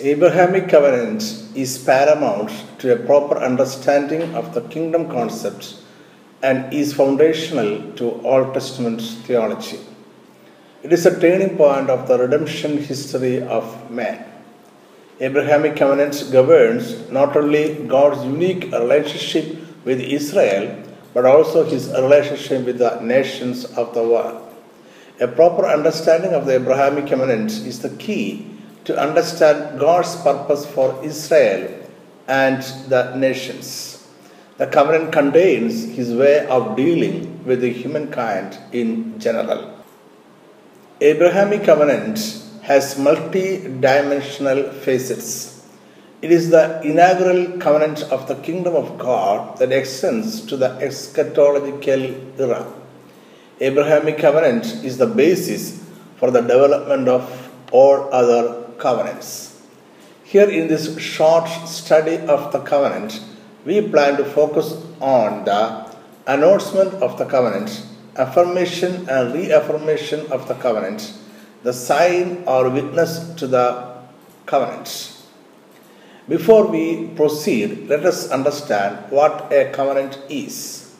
Abrahamic covenant is paramount to a proper understanding of the kingdom concept and is foundational to Old Testament theology. It is a turning point of the redemption history of man. Abrahamic covenant governs not only God's unique relationship with Israel but also his relationship with the nations of the world. A proper understanding of the Abrahamic covenant is the key to understand God's purpose for Israel and the nations. The covenant contains his way of dealing with the humankind in general. Abrahamic covenant has multi-dimensional facets. It is the inaugural covenant of the kingdom of God that extends to the eschatological era. Abrahamic covenant is the basis for the development of all other covenants. Here, in this short study of the covenant, we plan to focus on the announcement of the covenant, affirmation and reaffirmation of the covenant, the sign or witness to the covenant. Before we proceed, let us understand what a covenant is.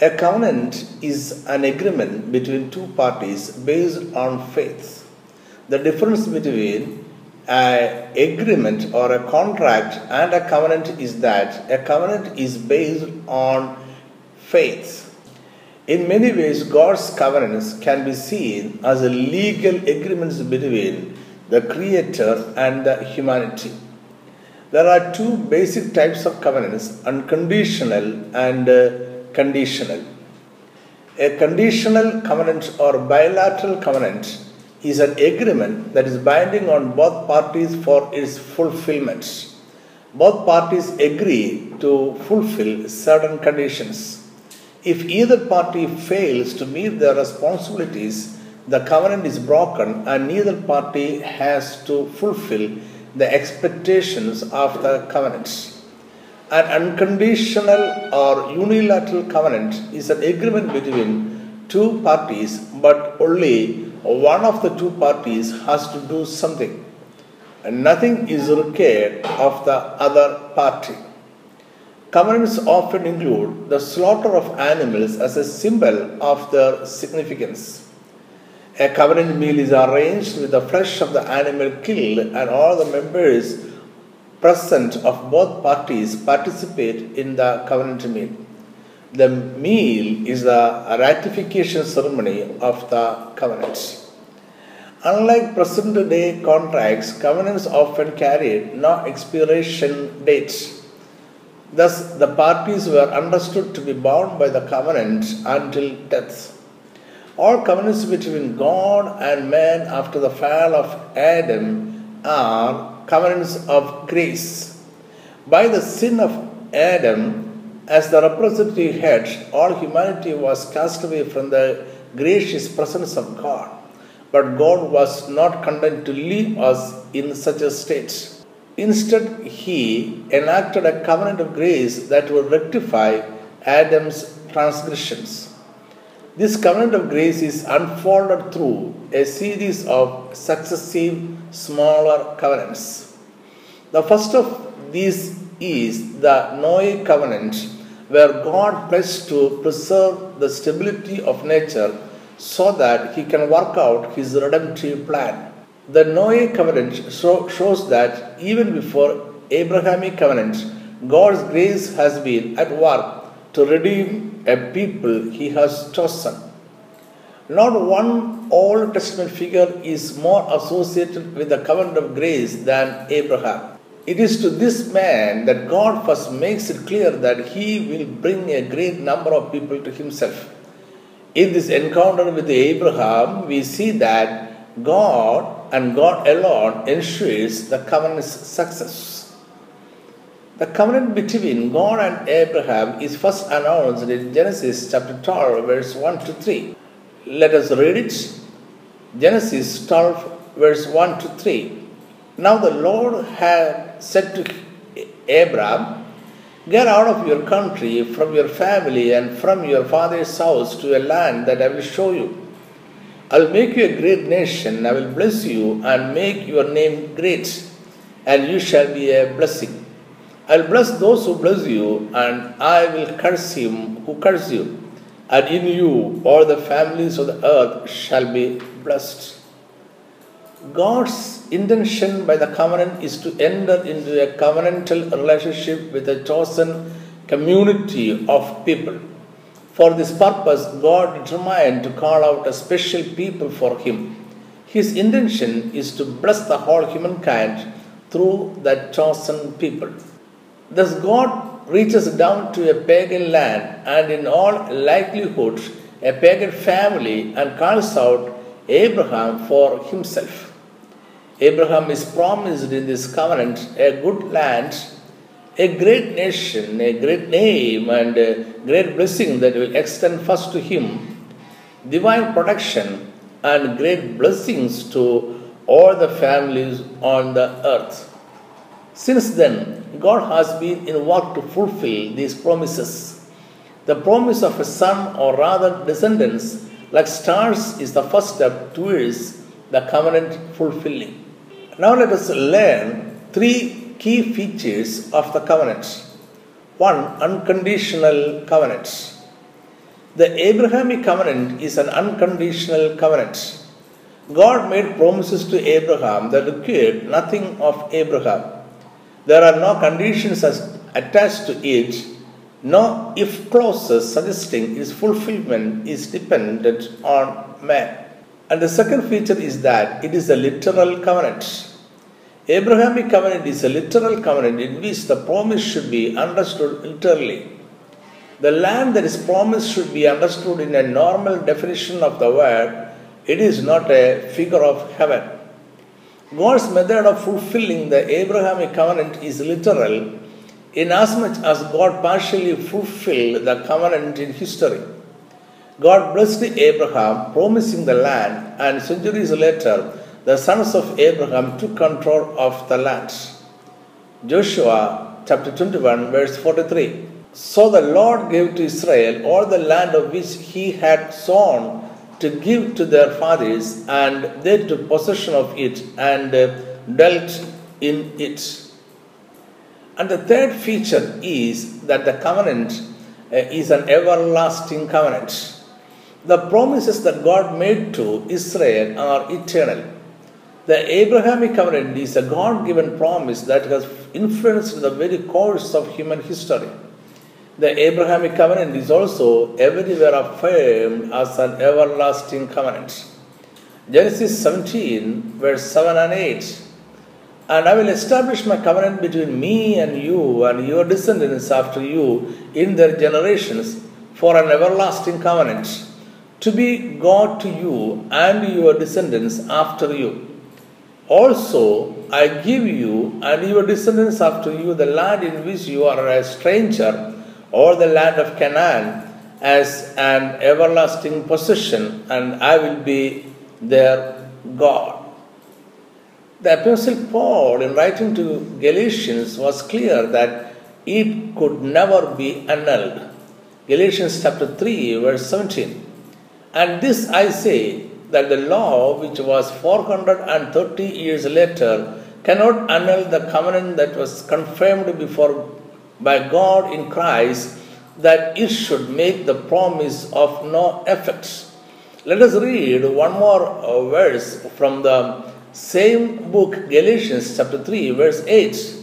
A covenant is an agreement between two parties based on faith. The difference between an agreement or a contract and a covenant is that a covenant is based on faith. In many ways, God's covenants can be seen as legal agreements between the Creator and the humanity. There are two basic types of covenants unconditional and uh, conditional. A conditional covenant or bilateral covenant is an agreement that is binding on both parties for its fulfillment. Both parties agree to fulfill certain conditions. If either party fails to meet their responsibilities, the covenant is broken and neither party has to fulfill the expectations of the covenant. An unconditional or unilateral covenant is an agreement between two parties, but only one of the two parties has to do something, and nothing is required of the other party. Covenants often include the slaughter of animals as a symbol of their significance. A covenant meal is arranged with the flesh of the animal killed, and all the members present of both parties participate in the covenant meal. The meal is the ratification ceremony of the covenants. Unlike present day contracts, covenants often carried no expiration dates. Thus, the parties were understood to be bound by the covenant until death. All covenants between God and man after the fall of Adam are covenants of grace. By the sin of Adam, as the representative head, all humanity was cast away from the gracious presence of God. But God was not content to leave us in such a state. Instead, He enacted a covenant of grace that would rectify Adam's transgressions. This covenant of grace is unfolded through a series of successive smaller covenants. The first of these is the Noah covenant, where God pledged to preserve the stability of nature so that he can work out his redemptive plan. The Noah covenant shows that even before Abrahamic covenant, God's grace has been at work to redeem a people he has chosen. Not one Old Testament figure is more associated with the covenant of grace than Abraham. It is to this man that God first makes it clear that he will bring a great number of people to himself. In this encounter with Abraham, we see that God and God alone ensures the covenant's success. The covenant between God and Abraham is first announced in Genesis chapter 12, verse 1 to 3. Let us read it. Genesis 12, verse 1 to 3. Now the Lord had said to Abram, Get out of your country, from your family, and from your father's house to a land that I will show you. I will make you a great nation, I will bless you and make your name great, and you shall be a blessing. I will bless those who bless you, and I will curse him who curse you. And in you all the families of the earth shall be blessed. God's intention by the covenant is to enter into a covenantal relationship with a chosen community of people. For this purpose, God determined to call out a special people for Him. His intention is to bless the whole humankind through that chosen people. Thus, God reaches down to a pagan land and, in all likelihood, a pagan family and calls out Abraham for himself. Abraham is promised in this covenant a good land, a great nation, a great name, and a great blessing that will extend first to him, divine protection, and great blessings to all the families on the earth. Since then, God has been in work to fulfill these promises. The promise of a son, or rather descendants, like stars, is the first step towards the covenant fulfilling. Now let us learn three key features of the covenant. One, unconditional covenant. The Abrahamic covenant is an unconditional covenant. God made promises to Abraham that required nothing of Abraham. There are no conditions attached to it, no if clauses suggesting its fulfillment is dependent on man. And the second feature is that it is a literal covenant. Abrahamic covenant is a literal covenant in which the promise should be understood literally. The land that is promised should be understood in a normal definition of the word. It is not a figure of heaven. God's method of fulfilling the Abrahamic covenant is literal inasmuch as God partially fulfilled the covenant in history. God blessed Abraham, promising the land, and centuries later, the sons of Abraham took control of the land. Joshua chapter 21, verse 43. So the Lord gave to Israel all the land of which he had sworn to give to their fathers, and they took possession of it and uh, dwelt in it. And the third feature is that the covenant uh, is an everlasting covenant. The promises that God made to Israel are eternal. The Abrahamic covenant is a God given promise that has influenced the very course of human history. The Abrahamic covenant is also everywhere affirmed as an everlasting covenant. Genesis 17, verse 7 and 8. And I will establish my covenant between me and you and your descendants after you in their generations for an everlasting covenant, to be God to you and your descendants after you. Also, I give you and your descendants after you the land in which you are a stranger, or the land of Canaan, as an everlasting possession, and I will be their God. The Apostle Paul, in writing to Galatians, was clear that it could never be annulled. Galatians chapter 3, verse 17. And this I say that the law, which was 430 years later, cannot annul the covenant that was confirmed before by God in Christ, that it should make the promise of no effect. Let us read one more uh, verse from the same book, Galatians chapter 3, verse 8.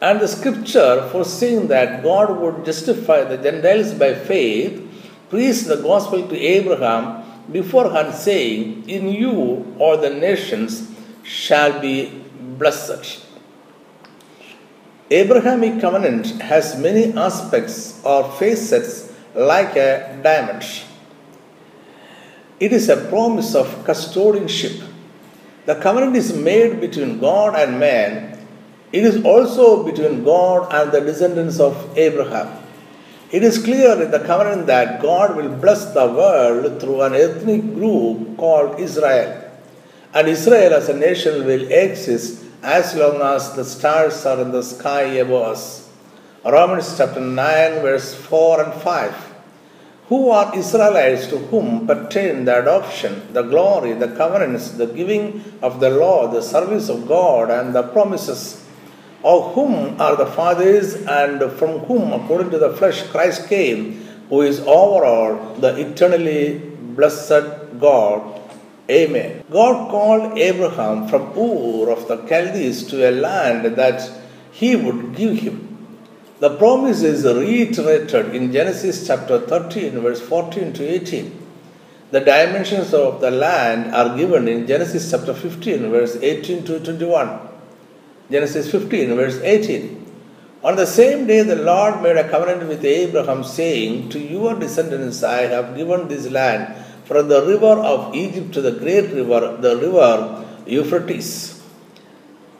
And the scripture foreseeing that God would justify the Gentiles by faith, preached the gospel to Abraham beforehand, saying, In you all the nations shall be blessed. Abrahamic covenant has many aspects or facets like a diamond. It is a promise of custodianship. The covenant is made between God and man. It is also between God and the descendants of Abraham. It is clear in the covenant that God will bless the world through an ethnic group called Israel. And Israel as a nation will exist as long as the stars are in the sky above us. Romans chapter 9, verse 4 and 5. who are Israelites to whom pertain the adoption, the glory, the covenants, the giving of the law, the service of God, and the promises, of whom are the fathers, and from whom, according to the flesh, Christ came, who is over all, the eternally blessed God. Amen. God called Abraham from Ur of the Chaldees to a land that he would give him. The promise is reiterated in Genesis chapter 13, verse 14 to 18. The dimensions of the land are given in Genesis chapter 15, verse 18 to 21. Genesis 15, verse 18. On the same day, the Lord made a covenant with Abraham, saying, To your descendants I have given this land, from the river of Egypt to the great river, the river Euphrates.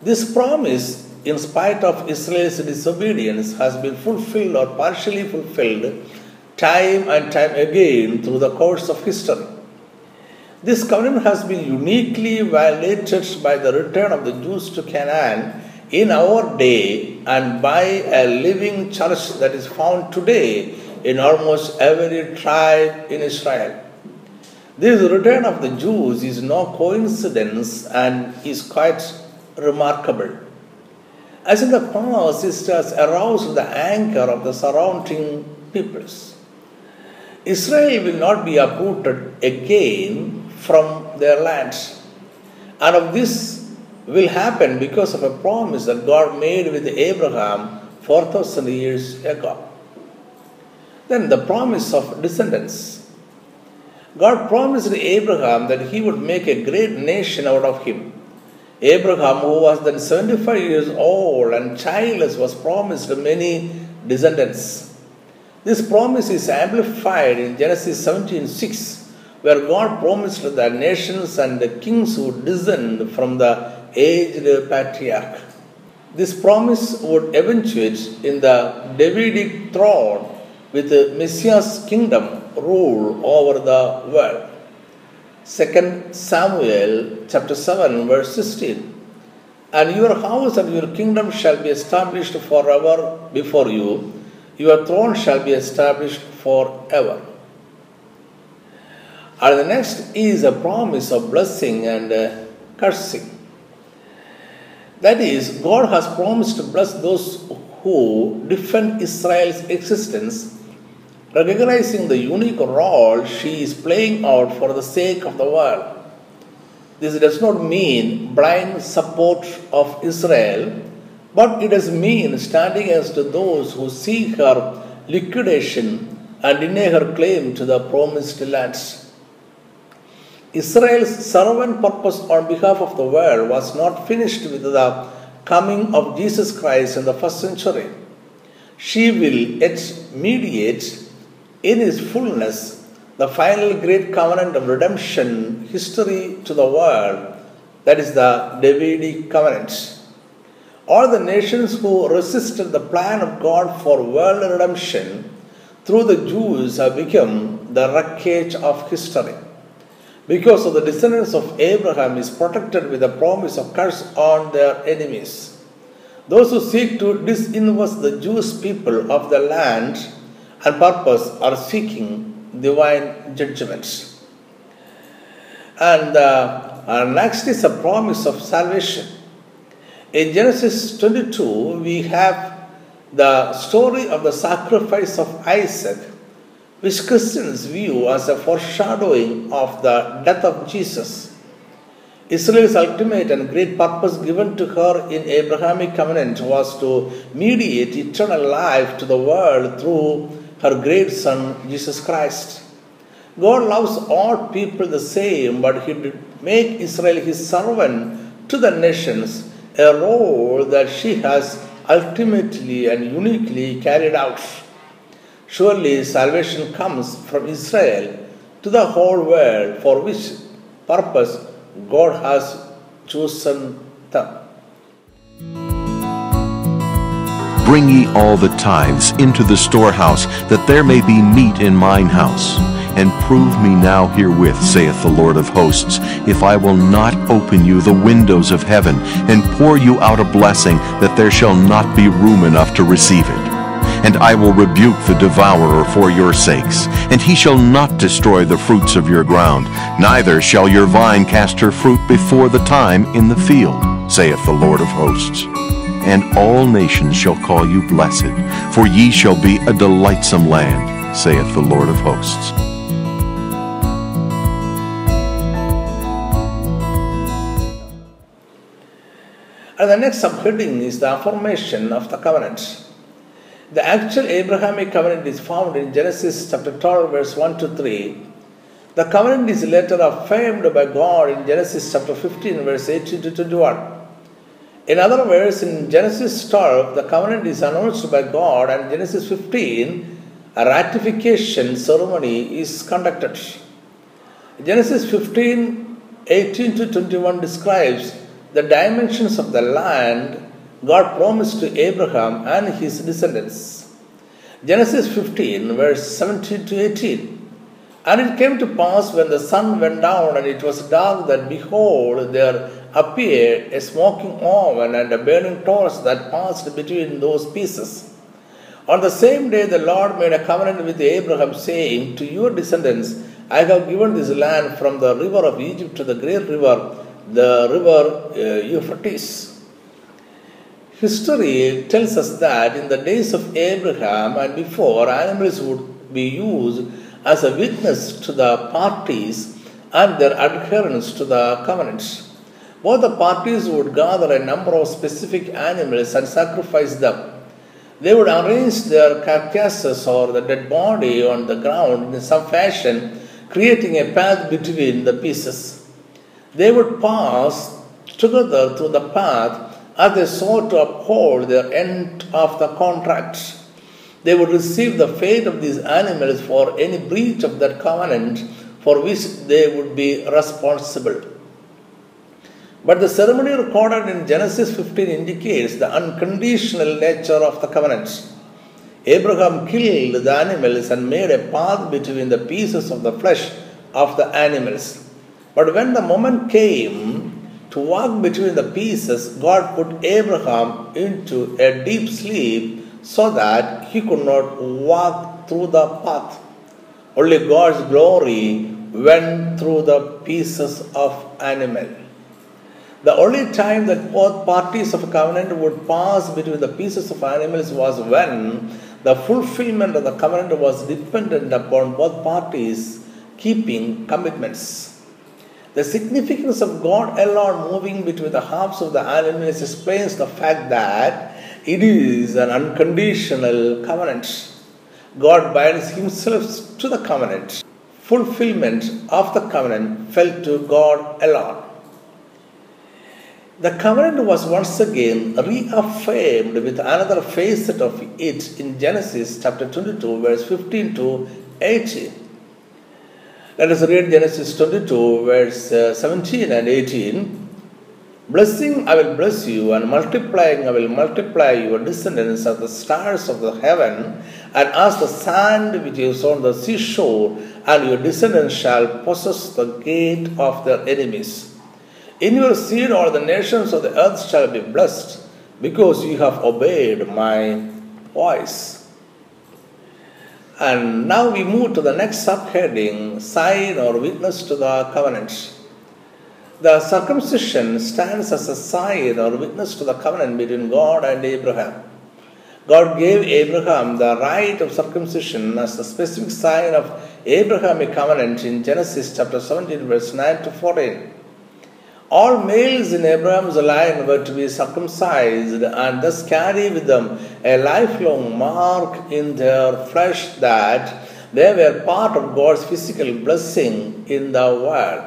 This promise in spite of Israel's disobedience, has been fulfilled or partially fulfilled time and time again through the course of history. This covenant has been uniquely violated by the return of the Jews to Canaan in our day and by a living church that is found today in almost every tribe in Israel. This return of the Jews is no coincidence and is quite remarkable. As in the past, it has aroused the anger of the surrounding peoples. Israel will not be uprooted again from their lands. And of this will happen because of a promise that God made with Abraham 4,000 years ago. Then the promise of descendants. God promised Abraham that he would make a great nation out of him. Abraham, who was then 75 years old and childless, was promised many descendants. This promise is amplified in Genesis 17:6, where God promised the nations and the kings would descend from the aged patriarch. This promise would eventuate in the Davidic throne with the Messiah's kingdom rule over the world. 2 Samuel chapter 7 verse 16. And your house and your kingdom shall be established forever before you, your throne shall be established forever. And the next is a promise of blessing and uh, cursing. That is, God has promised to bless those who defend Israel's existence recognizing the unique role she is playing out for the sake of the world. This does not mean blind support of Israel, but it does mean standing against those who seek her liquidation and deny her claim to the promised lands. Israel's servant purpose on behalf of the world was not finished with the coming of Jesus Christ in the first century. She will yet mediate in his fullness the final great covenant of redemption history to the world, that is the Davidic covenant. All the nations who resisted the plan of God for world redemption through the Jews have become the wreckage of history. Because of the descendants of Abraham is protected with the promise of curse on their enemies. Those who seek to disinvest the Jewish people of the land and purpose are seeking divine judgments. And uh, next is a promise of salvation. In Genesis 22, we have the story of the sacrifice of Isaac, which Christians view as a foreshadowing of the death of Jesus. Israel's ultimate and great purpose given to her in Abrahamic covenant was to mediate eternal life to the world through her great Son, Jesus Christ. God loves all people the same, but He did make Israel His servant to the nations, a role that she has ultimately and uniquely carried out. Surely salvation comes from Israel to the whole world, for which purpose God has chosen them. Bring ye all the tithes into the storehouse, that there may be meat in mine house. And prove me now herewith, saith the Lord of hosts, if I will not open you the windows of heaven, and pour you out a blessing, that there shall not be room enough to receive it. And I will rebuke the devourer for your sakes, and he shall not destroy the fruits of your ground, neither shall your vine cast her fruit before the time in the field, saith the Lord of hosts. And all nations shall call you blessed, for ye shall be a delightsome land, saith the Lord of hosts. And the next subheading is the affirmation of the covenant. The actual Abrahamic covenant is found in Genesis chapter 12, verse 1 to 3. The covenant is later affirmed by God in Genesis chapter 15, verse 18 to 21. In other words, in Genesis 12, the covenant is announced by God, and Genesis 15, a ratification ceremony is conducted. Genesis 15, 18 to 21 describes the dimensions of the land God promised to Abraham and his descendants. Genesis 15, verse 17 to 18. And it came to pass when the sun went down and it was dark that behold, there appeared a smoking oven and a burning torch that passed between those pieces. On the same day, the Lord made a covenant with Abraham, saying, To your descendants I have given this land from the river of Egypt to the great river, the river uh, Euphrates. History tells us that in the days of Abraham and before, animals would be used as a witness to the parties and their adherence to the covenants. Both the parties would gather a number of specific animals and sacrifice them. They would arrange their carcasses or the dead body on the ground in some fashion, creating a path between the pieces. They would pass together through the path as they sought to uphold their end of the contract. They would receive the fate of these animals for any breach of that covenant for which they would be responsible. But the ceremony recorded in Genesis 15 indicates the unconditional nature of the covenant. Abraham killed the animals and made a path between the pieces of the flesh of the animals. But when the moment came to walk between the pieces, God put Abraham into a deep sleep so that he could not walk through the path. Only God's glory went through the pieces of animal. The only time that both parties of a covenant would pass between the pieces of animals was when the fulfillment of the covenant was dependent upon both parties keeping commitments. The significance of God alone moving between the halves of the animals explains the fact that it is an unconditional covenant. God binds himself to the covenant. Fulfillment of the covenant fell to God alone. The covenant was once again reaffirmed with another facet of it in Genesis chapter 22, verse 15 to 18. Let us read Genesis 22, verse uh, 17 and 18. Blessing I will bless you, and multiplying I will multiply your descendants as the stars of the heaven, and as the sand which is on the seashore, and your descendants shall possess the gate of their enemies. In your seed all the nations of the earth shall be blessed, because you have obeyed my voice. And now we move to the next subheading sign or witness to the covenant. The circumcision stands as a sign or witness to the covenant between God and Abraham. God gave Abraham the rite of circumcision as a specific sign of Abrahamic covenant in Genesis chapter 17, verse 9 to 14. All males in Abraham's line were to be circumcised and thus carry with them a lifelong mark in their flesh that they were part of God's physical blessing in the world.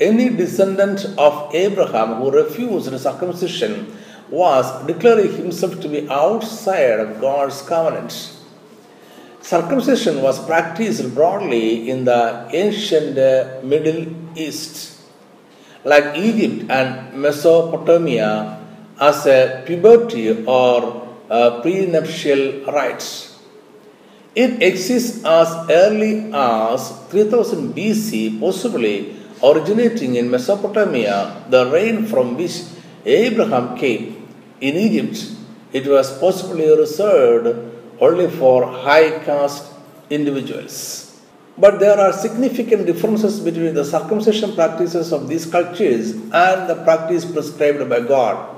Any descendant of Abraham who refused circumcision was declaring himself to be outside of God's covenant. Circumcision was practiced broadly in the ancient Middle East like Egypt and Mesopotamia as a puberty or uh, prenuptial rites. It exists as early as 3000 BC, possibly originating in Mesopotamia, the reign from which Abraham came. In Egypt, it was possibly reserved only for high caste individuals. But there are significant differences between the circumcision practices of these cultures and the practice prescribed by God.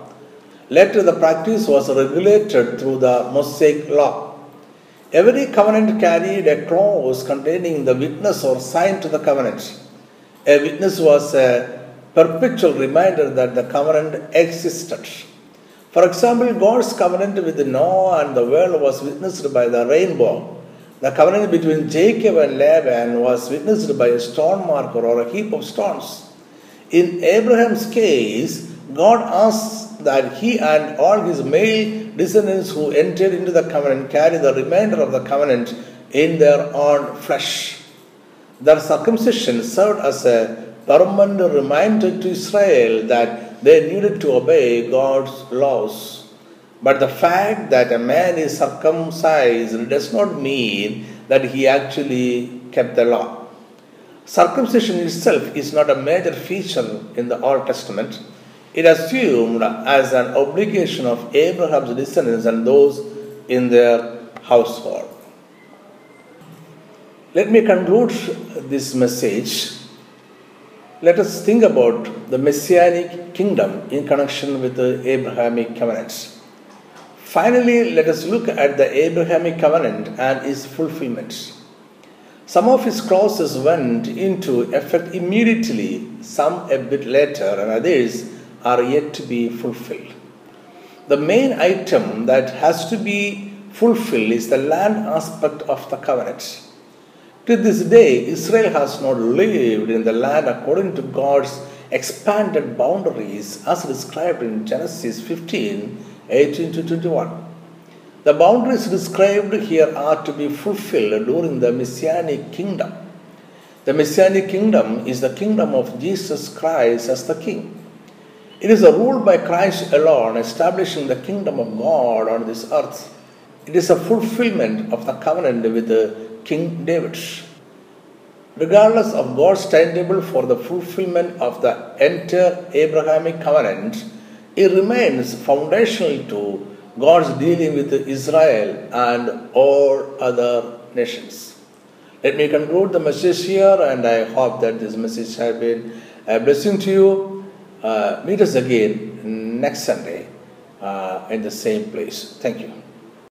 Later, the practice was regulated through the Mosaic law. Every covenant carried a clause containing the witness or sign to the covenant. A witness was a perpetual reminder that the covenant existed. For example, God's covenant with Noah and the world was witnessed by the rainbow. The covenant between Jacob and Laban was witnessed by a stone marker or a heap of stones. In Abraham's case, God asked that he and all his male descendants who entered into the covenant carry the remainder of the covenant in their own flesh. Their circumcision served as a permanent reminder to Israel that they needed to obey God's laws. But the fact that a man is circumcised does not mean that he actually kept the law. Circumcision itself is not a major feature in the Old Testament. It assumed as an obligation of Abraham's descendants and those in their household. Let me conclude this message. Let us think about the messianic kingdom in connection with the Abrahamic covenants. Finally, let us look at the Abrahamic covenant and its fulfillment. Some of its clauses went into effect immediately, some a bit later, and others are yet to be fulfilled. The main item that has to be fulfilled is the land aspect of the covenant. To this day, Israel has not lived in the land according to God's expanded boundaries as described in Genesis 15 18 to 21. The boundaries described here are to be fulfilled during the Messianic kingdom. The Messianic kingdom is the kingdom of Jesus Christ as the King. It is a rule by Christ alone, establishing the kingdom of God on this earth. It is a fulfillment of the covenant with King David. Regardless of God's timetable for the fulfillment of the entire Abrahamic covenant, it remains foundational to God's dealing with Israel and all other nations. Let me conclude the message here, and I hope that this message has been a blessing to you. Uh, meet us again next Sunday uh, in the same place. Thank you.